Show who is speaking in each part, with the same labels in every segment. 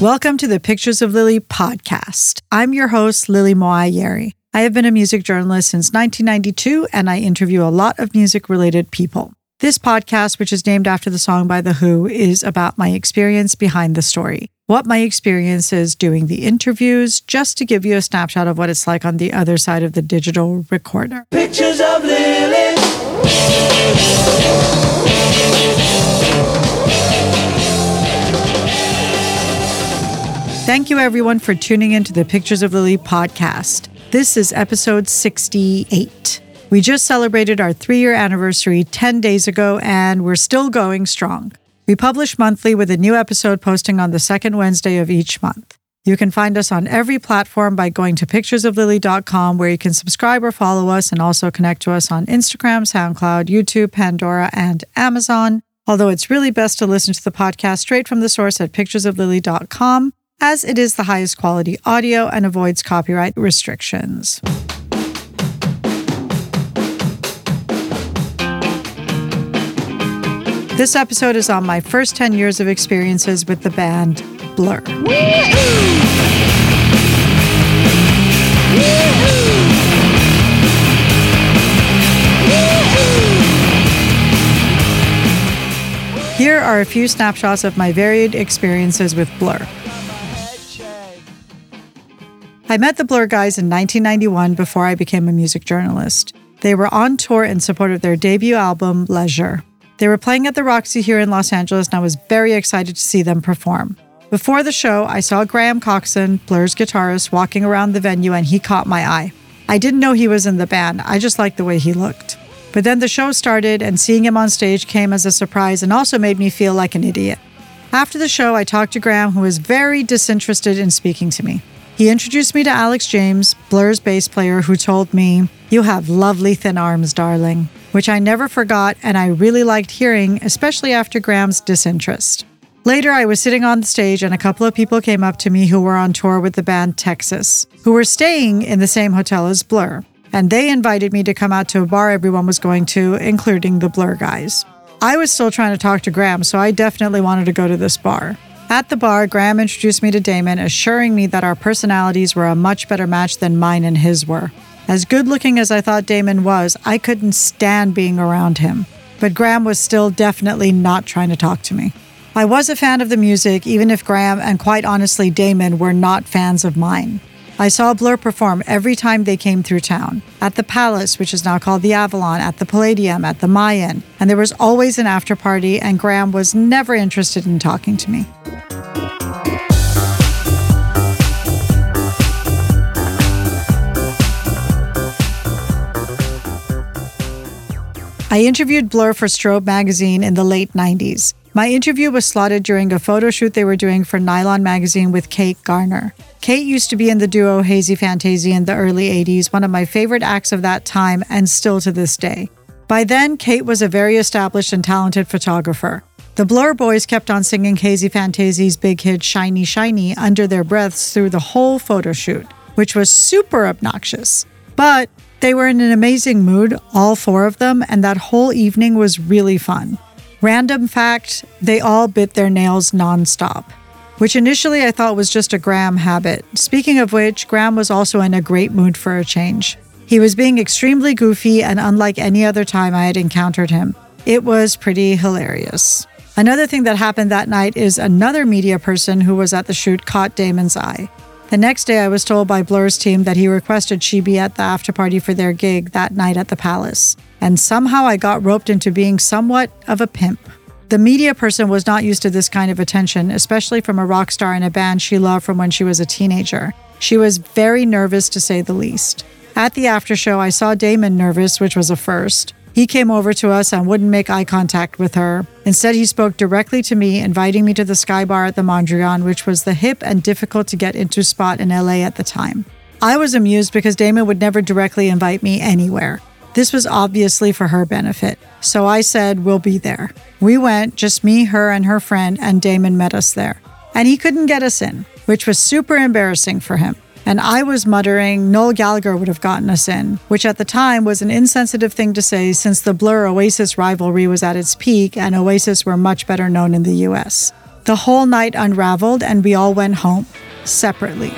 Speaker 1: Welcome to the Pictures of Lily podcast. I'm your host, Lily Moayeri. I have been a music journalist since 1992, and I interview a lot of music related people. This podcast, which is named after the song by The Who, is about my experience behind the story. What my experience is doing the interviews, just to give you a snapshot of what it's like on the other side of the digital recorder.
Speaker 2: Pictures of Lily.
Speaker 1: Thank you, everyone, for tuning into the Pictures of Lily podcast. This is episode 68. We just celebrated our three year anniversary 10 days ago, and we're still going strong. We publish monthly with a new episode posting on the second Wednesday of each month. You can find us on every platform by going to picturesoflily.com, where you can subscribe or follow us and also connect to us on Instagram, SoundCloud, YouTube, Pandora, and Amazon. Although it's really best to listen to the podcast straight from the source at picturesoflily.com as it is the highest quality audio and avoids copyright restrictions. This episode is on my first 10 years of experiences with the band Blur. Here are a few snapshots of my varied experiences with Blur. I met the Blur guys in 1991 before I became a music journalist. They were on tour in support of their debut album, Leisure. They were playing at the Roxy here in Los Angeles, and I was very excited to see them perform. Before the show, I saw Graham Coxon, Blur's guitarist, walking around the venue, and he caught my eye. I didn't know he was in the band, I just liked the way he looked. But then the show started, and seeing him on stage came as a surprise and also made me feel like an idiot. After the show, I talked to Graham, who was very disinterested in speaking to me. He introduced me to Alex James, Blur's bass player, who told me, You have lovely thin arms, darling, which I never forgot and I really liked hearing, especially after Graham's disinterest. Later, I was sitting on the stage and a couple of people came up to me who were on tour with the band Texas, who were staying in the same hotel as Blur and they invited me to come out to a bar everyone was going to, including the Blur guys. I was still trying to talk to Graham, so I definitely wanted to go to this bar. At the bar, Graham introduced me to Damon, assuring me that our personalities were a much better match than mine and his were. As good looking as I thought Damon was, I couldn't stand being around him. But Graham was still definitely not trying to talk to me. I was a fan of the music, even if Graham and quite honestly Damon were not fans of mine. I saw Blur perform every time they came through town at the Palace, which is now called the Avalon, at the Palladium, at the Mayan, and there was always an after party, and Graham was never interested in talking to me. I interviewed Blur for Strobe magazine in the late 90s. My interview was slotted during a photo shoot they were doing for Nylon magazine with Kate Garner. Kate used to be in the duo Haysi Fantayzee in the early 80s, one of my favorite acts of that time and still to this day. By then, Kate was a very established and talented photographer. The Blur Boys kept on singing Haysi Fantayzee's big hit Shiny Shiny under their breaths through the whole photo shoot, which was super obnoxious. But they were in an amazing mood, all four of them, and that whole evening was really fun. Random fact they all bit their nails nonstop, which initially I thought was just a Graham habit. Speaking of which, Graham was also in a great mood for a change. He was being extremely goofy and unlike any other time I had encountered him. It was pretty hilarious. Another thing that happened that night is another media person who was at the shoot caught Damon's eye. The next day, I was told by Blur's team that he requested she be at the after party for their gig that night at the Palace. And somehow I got roped into being somewhat of a pimp. The media person was not used to this kind of attention, especially from a rock star in a band she loved from when she was a teenager. She was very nervous to say the least. At the after show, I saw Damon nervous, which was a first. He came over to us and wouldn't make eye contact with her. Instead, he spoke directly to me, inviting me to the Sky Bar at the Mondrian, which was the hip and difficult to get into spot in LA at the time. I was amused because Damon would never directly invite me anywhere. This was obviously for her benefit. So I said, We'll be there. We went, just me, her, and her friend, and Damon met us there. And he couldn't get us in, which was super embarrassing for him. And I was muttering Noel Gallagher would have gotten us in, which at the time was an insensitive thing to say since the Blur Oasis rivalry was at its peak and Oasis were much better known in the US. The whole night unraveled, and we all went home separately.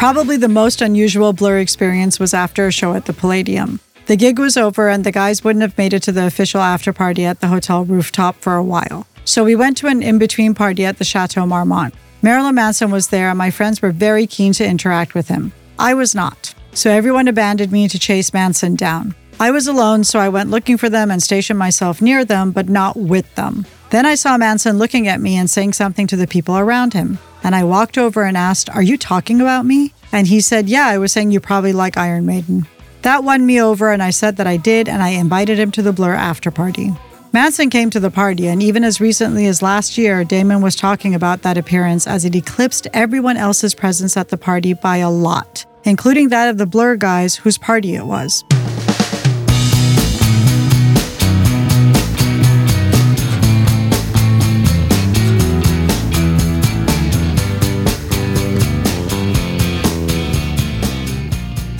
Speaker 1: Probably the most unusual Blur experience was after a show at the Palladium. The gig was over, and the guys wouldn't have made it to the official after party at the hotel rooftop for a while. So we went to an in between party at the Chateau Marmont. Marilyn Manson was there, and my friends were very keen to interact with him. I was not. So everyone abandoned me to chase Manson down. I was alone, so I went looking for them and stationed myself near them, but not with them. Then I saw Manson looking at me and saying something to the people around him. And I walked over and asked, Are you talking about me? And he said, Yeah, I was saying you probably like Iron Maiden. That won me over, and I said that I did, and I invited him to the Blur after party. Manson came to the party, and even as recently as last year, Damon was talking about that appearance as it eclipsed everyone else's presence at the party by a lot, including that of the Blur guys whose party it was.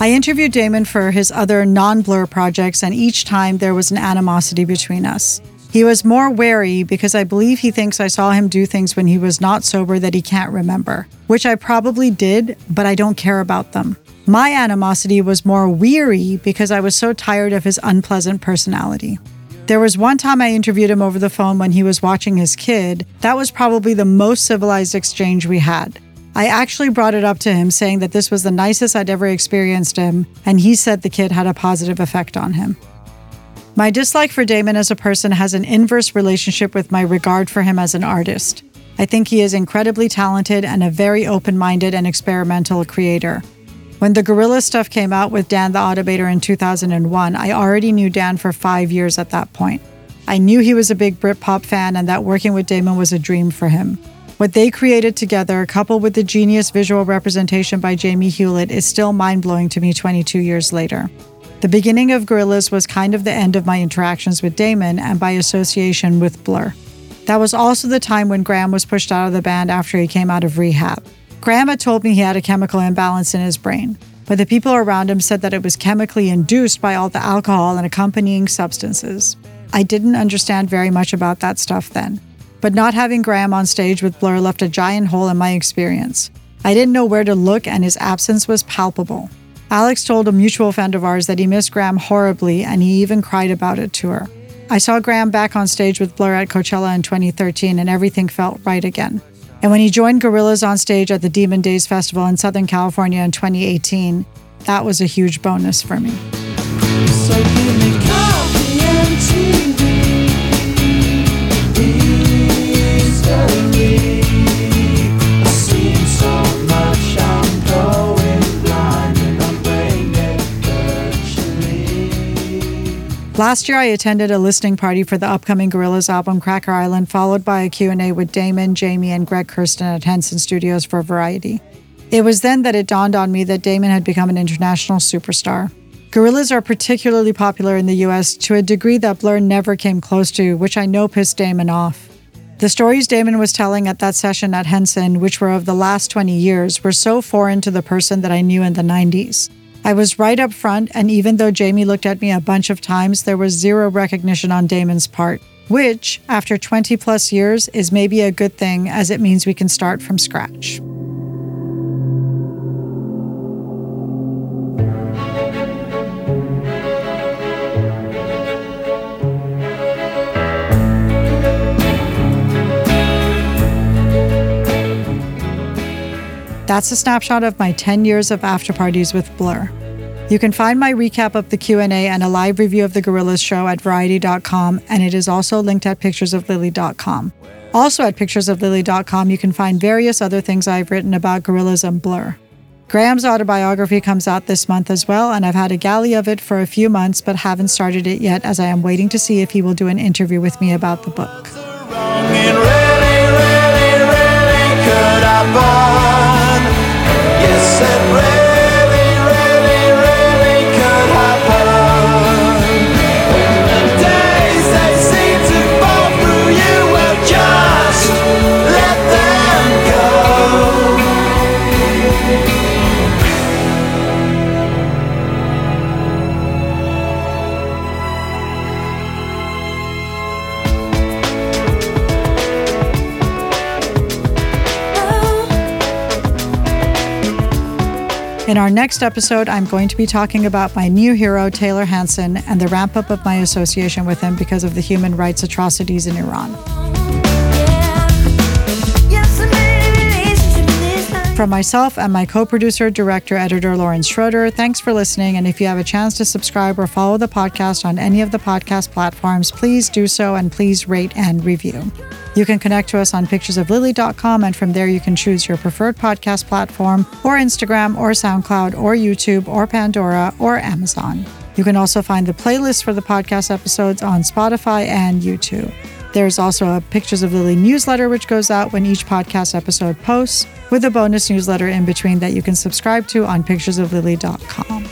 Speaker 1: I interviewed Damon for his other non blur projects, and each time there was an animosity between us. He was more wary because I believe he thinks I saw him do things when he was not sober that he can't remember, which I probably did, but I don't care about them. My animosity was more weary because I was so tired of his unpleasant personality. There was one time I interviewed him over the phone when he was watching his kid. That was probably the most civilized exchange we had. I actually brought it up to him, saying that this was the nicest I'd ever experienced him, and he said the kid had a positive effect on him. My dislike for Damon as a person has an inverse relationship with my regard for him as an artist. I think he is incredibly talented and a very open minded and experimental creator. When the Gorilla stuff came out with Dan the Automator in 2001, I already knew Dan for five years at that point. I knew he was a big Britpop fan and that working with Damon was a dream for him. What they created together, coupled with the genius visual representation by Jamie Hewlett, is still mind blowing to me 22 years later. The beginning of Gorillaz was kind of the end of my interactions with Damon and by association with Blur. That was also the time when Graham was pushed out of the band after he came out of rehab. Graham had told me he had a chemical imbalance in his brain, but the people around him said that it was chemically induced by all the alcohol and accompanying substances. I didn't understand very much about that stuff then but not having Graham on stage with Blur left a giant hole in my experience. I didn't know where to look, and his absence was palpable. Alex told a mutual friend of ours that he missed Graham horribly, and he even cried about it to her. I saw Graham back on stage with Blur at Coachella in 2013, and everything felt right again. And when he joined Gorillaz on stage at the Demon Days Festival in Southern California in 2018, that was a huge bonus for me. Last year, I attended a listening party for the upcoming Gorillaz album Cracker Island, followed by a Q&A with Damon, Jamie, and Greg Kurstin at Henson Studios for Variety. It was then that it dawned on me that Damon had become an international superstar. Gorillaz are particularly popular in the US to a degree that Blur never came close to, which I know pissed Damon off. The stories Damon was telling at that session at Henson, which were of the last 20 years, were so foreign to the person that I knew in the 90s. I was right up front, and even though Jamie looked at me a bunch of times, there was zero recognition on Damon's part, which, after 20 plus years, is maybe a good thing as it means we can start from scratch. That's a snapshot of my 10 years of after parties with Blur. You can find my recap of the Q&A and a live review of the Gorillaz show at variety.com and it is also linked at picturesoflily.com. Also at picturesoflily.com you can find various other things I've written about Gorillaz and Blur. Graham's autobiography comes out this month as well, and I've had a galley of it for a few months but haven't started it yet as I am waiting to see if he will do an interview with me about the book set red. In our next episode, I'm going to be talking about my new hero, Taylor Hanson, and the ramp up of my association with him because of the human rights atrocities in Iran. From myself and my co producer, director, editor Lauren Schroeder, thanks for listening. And if you have a chance to subscribe or follow the podcast on any of the podcast platforms, please do so and please rate and review. You can connect to us on picturesoflily.com, and from there you can choose your preferred podcast platform, or Instagram, or SoundCloud, or YouTube, or Pandora, or Amazon. You can also find the playlist for the podcast episodes on Spotify and YouTube. There's also a Pictures of Lily newsletter, which goes out when each podcast episode posts, with a bonus newsletter in between that you can subscribe to on picturesoflily.com.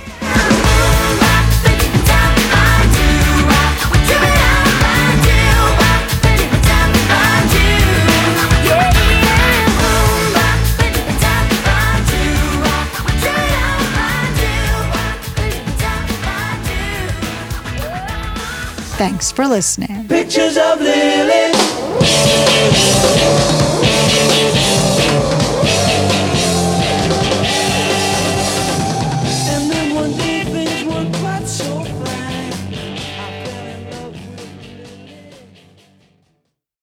Speaker 1: Thanks for listening.
Speaker 2: Pictures of Lily.